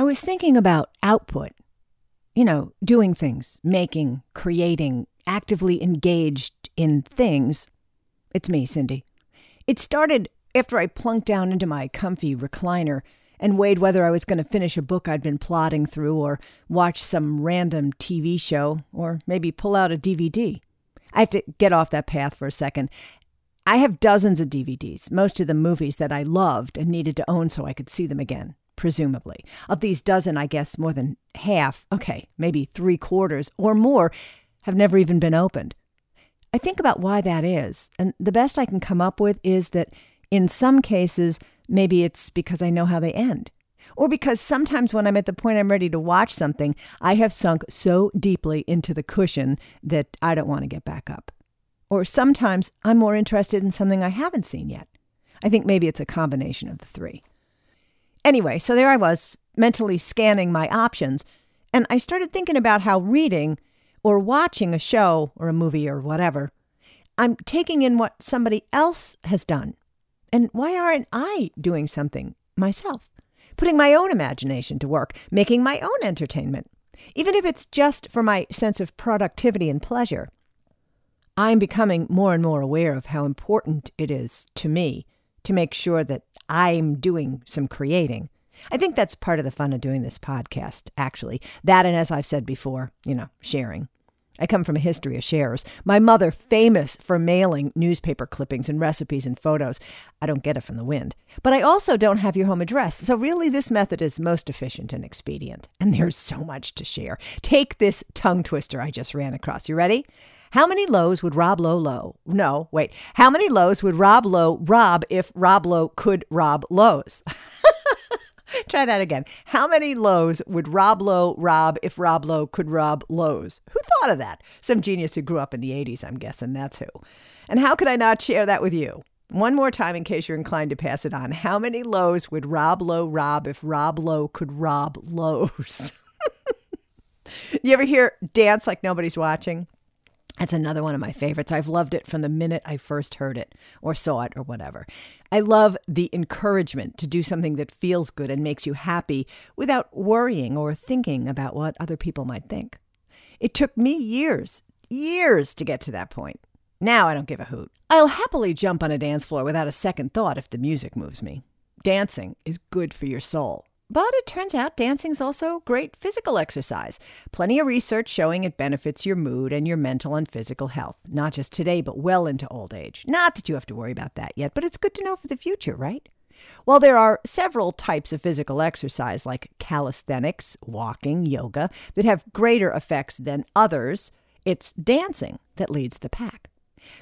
I was thinking about output. You know, doing things, making, creating, actively engaged in things. It's me, Cindy. It started after I plunked down into my comfy recliner and weighed whether I was going to finish a book I'd been plodding through or watch some random TV show or maybe pull out a DVD. I have to get off that path for a second. I have dozens of DVDs, most of them movies that I loved and needed to own so I could see them again presumably. Of these dozen, I guess more than half, okay, maybe three quarters or more, have never even been opened. I think about why that is, and the best I can come up with is that in some cases, maybe it's because I know how they end. Or because sometimes when I'm at the point I'm ready to watch something, I have sunk so deeply into the cushion that I don't want to get back up. Or sometimes I'm more interested in something I haven't seen yet. I think maybe it's a combination of the three. Anyway, so there I was, mentally scanning my options, and I started thinking about how reading or watching a show or a movie or whatever, I'm taking in what somebody else has done. And why aren't I doing something myself? Putting my own imagination to work, making my own entertainment, even if it's just for my sense of productivity and pleasure. I'm becoming more and more aware of how important it is to me to make sure that I'm doing some creating. I think that's part of the fun of doing this podcast, actually. That, and as I've said before, you know, sharing. I come from a history of sharers. My mother, famous for mailing newspaper clippings and recipes and photos. I don't get it from the wind. But I also don't have your home address. So, really, this method is most efficient and expedient. And there's so much to share. Take this tongue twister I just ran across. You ready? How many lows would Rob Lowe low? No, wait. How many lows would Rob Lowe rob if Rob Lowe could rob lows? Try that again. How many lows would Rob Lowe rob if Rob Lowe could rob lows? Who thought of that? Some genius who grew up in the 80s, I'm guessing that's who. And how could I not share that with you? One more time, in case you're inclined to pass it on. How many lows would Rob Lowe rob if Rob Lowe could rob lows? you ever hear dance like nobody's watching? That's another one of my favorites. I've loved it from the minute I first heard it or saw it or whatever. I love the encouragement to do something that feels good and makes you happy without worrying or thinking about what other people might think. It took me years, years to get to that point. Now I don't give a hoot. I'll happily jump on a dance floor without a second thought if the music moves me. Dancing is good for your soul. But it turns out dancing's also great physical exercise. Plenty of research showing it benefits your mood and your mental and physical health, not just today, but well into old age. Not that you have to worry about that yet, but it's good to know for the future, right? While there are several types of physical exercise like calisthenics, walking, yoga that have greater effects than others, it's dancing that leads the pack.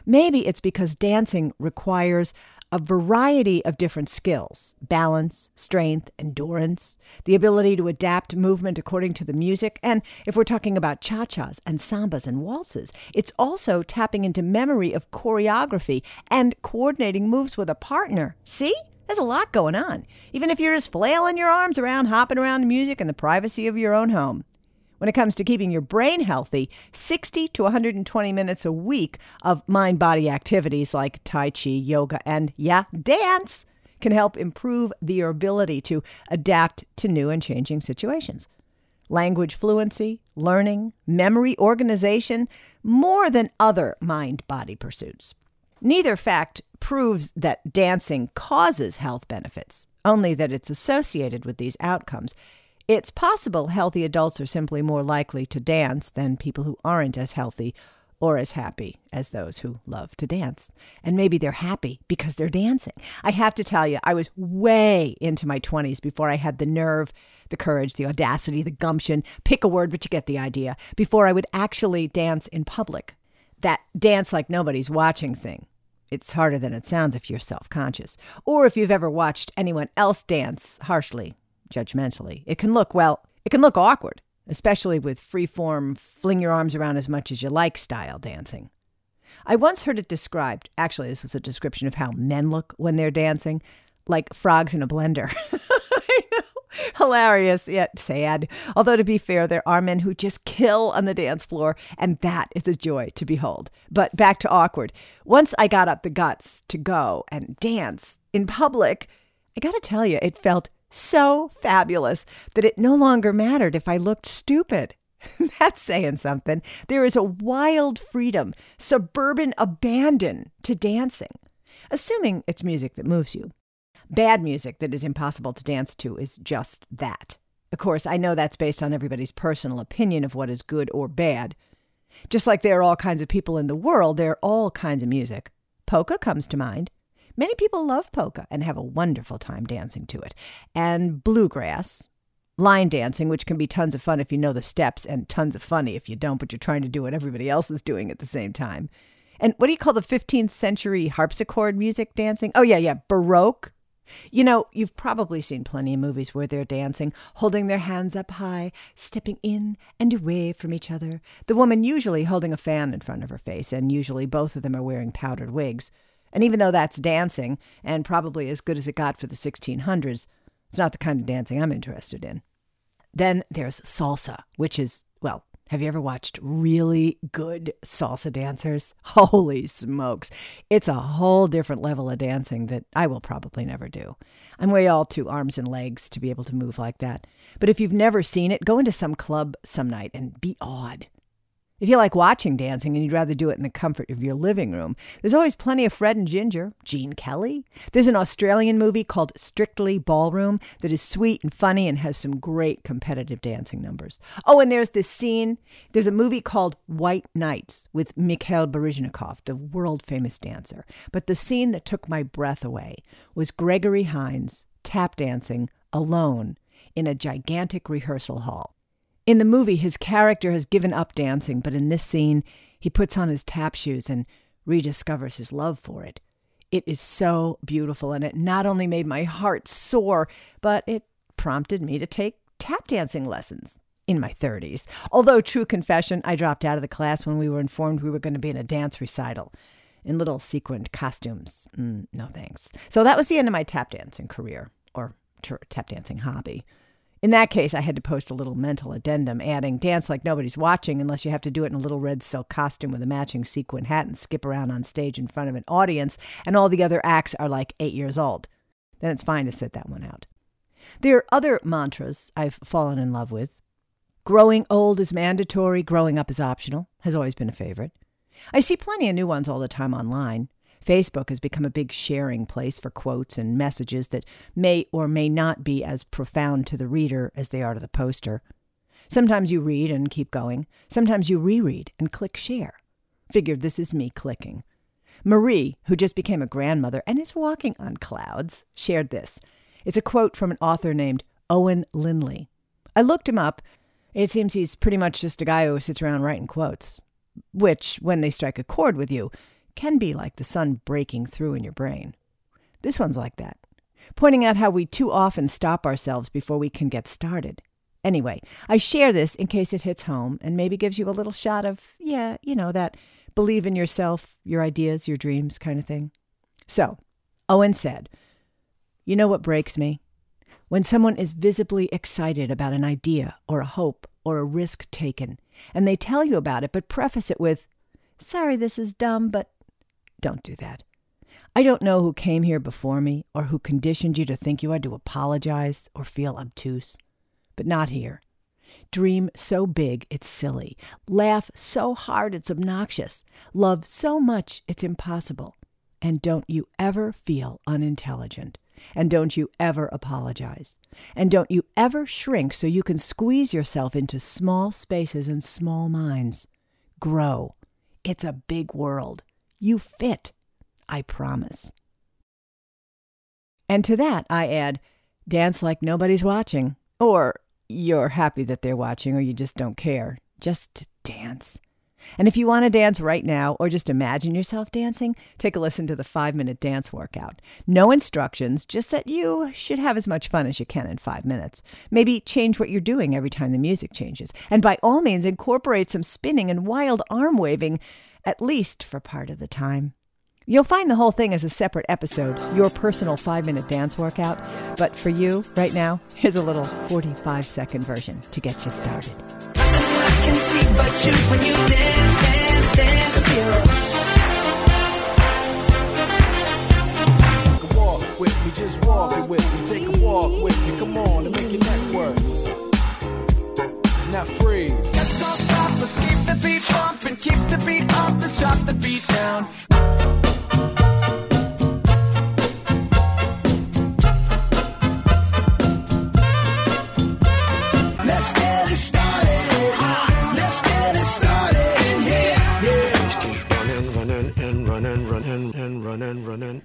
Maybe it's because dancing requires a variety of different skills balance, strength, endurance, the ability to adapt movement according to the music. And if we're talking about cha chas and sambas and waltzes, it's also tapping into memory of choreography and coordinating moves with a partner. See? There's a lot going on, even if you're just flailing your arms around, hopping around to music in the privacy of your own home. When it comes to keeping your brain healthy, 60 to 120 minutes a week of mind body activities like Tai Chi, yoga, and, yeah, dance can help improve your ability to adapt to new and changing situations. Language fluency, learning, memory organization, more than other mind body pursuits. Neither fact proves that dancing causes health benefits, only that it's associated with these outcomes it's possible healthy adults are simply more likely to dance than people who aren't as healthy or as happy as those who love to dance. And maybe they're happy because they're dancing. I have to tell you, I was way into my 20s before I had the nerve, the courage, the audacity, the gumption pick a word, but you get the idea before I would actually dance in public. That dance like nobody's watching thing. It's harder than it sounds if you're self conscious, or if you've ever watched anyone else dance harshly judgmentally. It can look, well, it can look awkward, especially with free-form, fling your arms around as much as you like style dancing. I once heard it described, actually, this was a description of how men look when they're dancing, like frogs in a blender. Hilarious yet sad. Although, to be fair, there are men who just kill on the dance floor, and that is a joy to behold. But back to awkward. Once I got up the guts to go and dance in public, I gotta tell you, it felt so fabulous that it no longer mattered if I looked stupid. That's saying something. There is a wild freedom, suburban abandon to dancing, assuming it's music that moves you. Bad music that is impossible to dance to is just that. Of course, I know that's based on everybody's personal opinion of what is good or bad. Just like there are all kinds of people in the world, there are all kinds of music. Polka comes to mind. Many people love polka and have a wonderful time dancing to it. And bluegrass, line dancing, which can be tons of fun if you know the steps, and tons of funny if you don't, but you're trying to do what everybody else is doing at the same time. And what do you call the 15th century harpsichord music dancing? Oh, yeah, yeah, Baroque. You know, you've probably seen plenty of movies where they're dancing, holding their hands up high, stepping in and away from each other. The woman usually holding a fan in front of her face, and usually both of them are wearing powdered wigs. And even though that's dancing, and probably as good as it got for the 1600s, it's not the kind of dancing I'm interested in. Then there's salsa, which is, well, have you ever watched really good salsa dancers? Holy smokes. It's a whole different level of dancing that I will probably never do. I'm way all too arms and legs to be able to move like that. But if you've never seen it, go into some club some night and be awed. If you like watching dancing and you'd rather do it in the comfort of your living room, there's always plenty of Fred and Ginger, Gene Kelly. There's an Australian movie called Strictly Ballroom that is sweet and funny and has some great competitive dancing numbers. Oh, and there's this scene. There's a movie called White Nights with Mikhail Baryshnikov, the world famous dancer. But the scene that took my breath away was Gregory Hines tap dancing alone in a gigantic rehearsal hall. In the movie, his character has given up dancing, but in this scene, he puts on his tap shoes and rediscovers his love for it. It is so beautiful, and it not only made my heart soar, but it prompted me to take tap dancing lessons in my 30s. Although, true confession, I dropped out of the class when we were informed we were going to be in a dance recital in little sequined costumes. Mm, no thanks. So that was the end of my tap dancing career, or tap dancing hobby. In that case, I had to post a little mental addendum adding, dance like nobody's watching unless you have to do it in a little red silk costume with a matching sequin hat and skip around on stage in front of an audience, and all the other acts are like eight years old. Then it's fine to sit that one out. There are other mantras I've fallen in love with. Growing old is mandatory, growing up is optional, has always been a favorite. I see plenty of new ones all the time online. Facebook has become a big sharing place for quotes and messages that may or may not be as profound to the reader as they are to the poster. Sometimes you read and keep going. Sometimes you reread and click share. Figured this is me clicking. Marie, who just became a grandmother and is walking on clouds, shared this. It's a quote from an author named Owen Lindley. I looked him up. It seems he's pretty much just a guy who sits around writing quotes, which, when they strike a chord with you, can be like the sun breaking through in your brain. This one's like that, pointing out how we too often stop ourselves before we can get started. Anyway, I share this in case it hits home and maybe gives you a little shot of, yeah, you know, that believe in yourself, your ideas, your dreams kind of thing. So, Owen said, You know what breaks me? When someone is visibly excited about an idea or a hope or a risk taken, and they tell you about it but preface it with, Sorry, this is dumb, but don't do that. I don't know who came here before me or who conditioned you to think you had to apologize or feel obtuse, but not here. Dream so big it's silly. Laugh so hard it's obnoxious. Love so much it's impossible. And don't you ever feel unintelligent. And don't you ever apologize. And don't you ever shrink so you can squeeze yourself into small spaces and small minds. Grow. It's a big world. You fit, I promise. And to that, I add dance like nobody's watching, or you're happy that they're watching, or you just don't care. Just dance. And if you want to dance right now, or just imagine yourself dancing, take a listen to the five minute dance workout. No instructions, just that you should have as much fun as you can in five minutes. Maybe change what you're doing every time the music changes. And by all means, incorporate some spinning and wild arm waving at least for part of the time. You'll find the whole thing as a separate episode, your personal five minute dance workout. But for you, right now, here's a little 45 second version to get you started. it with me, just walk it with me. Take a walk with me, come on and make your neck work. Now freeze. Let's don't stop, let's keep the beat let's drop the beat down. Running, running.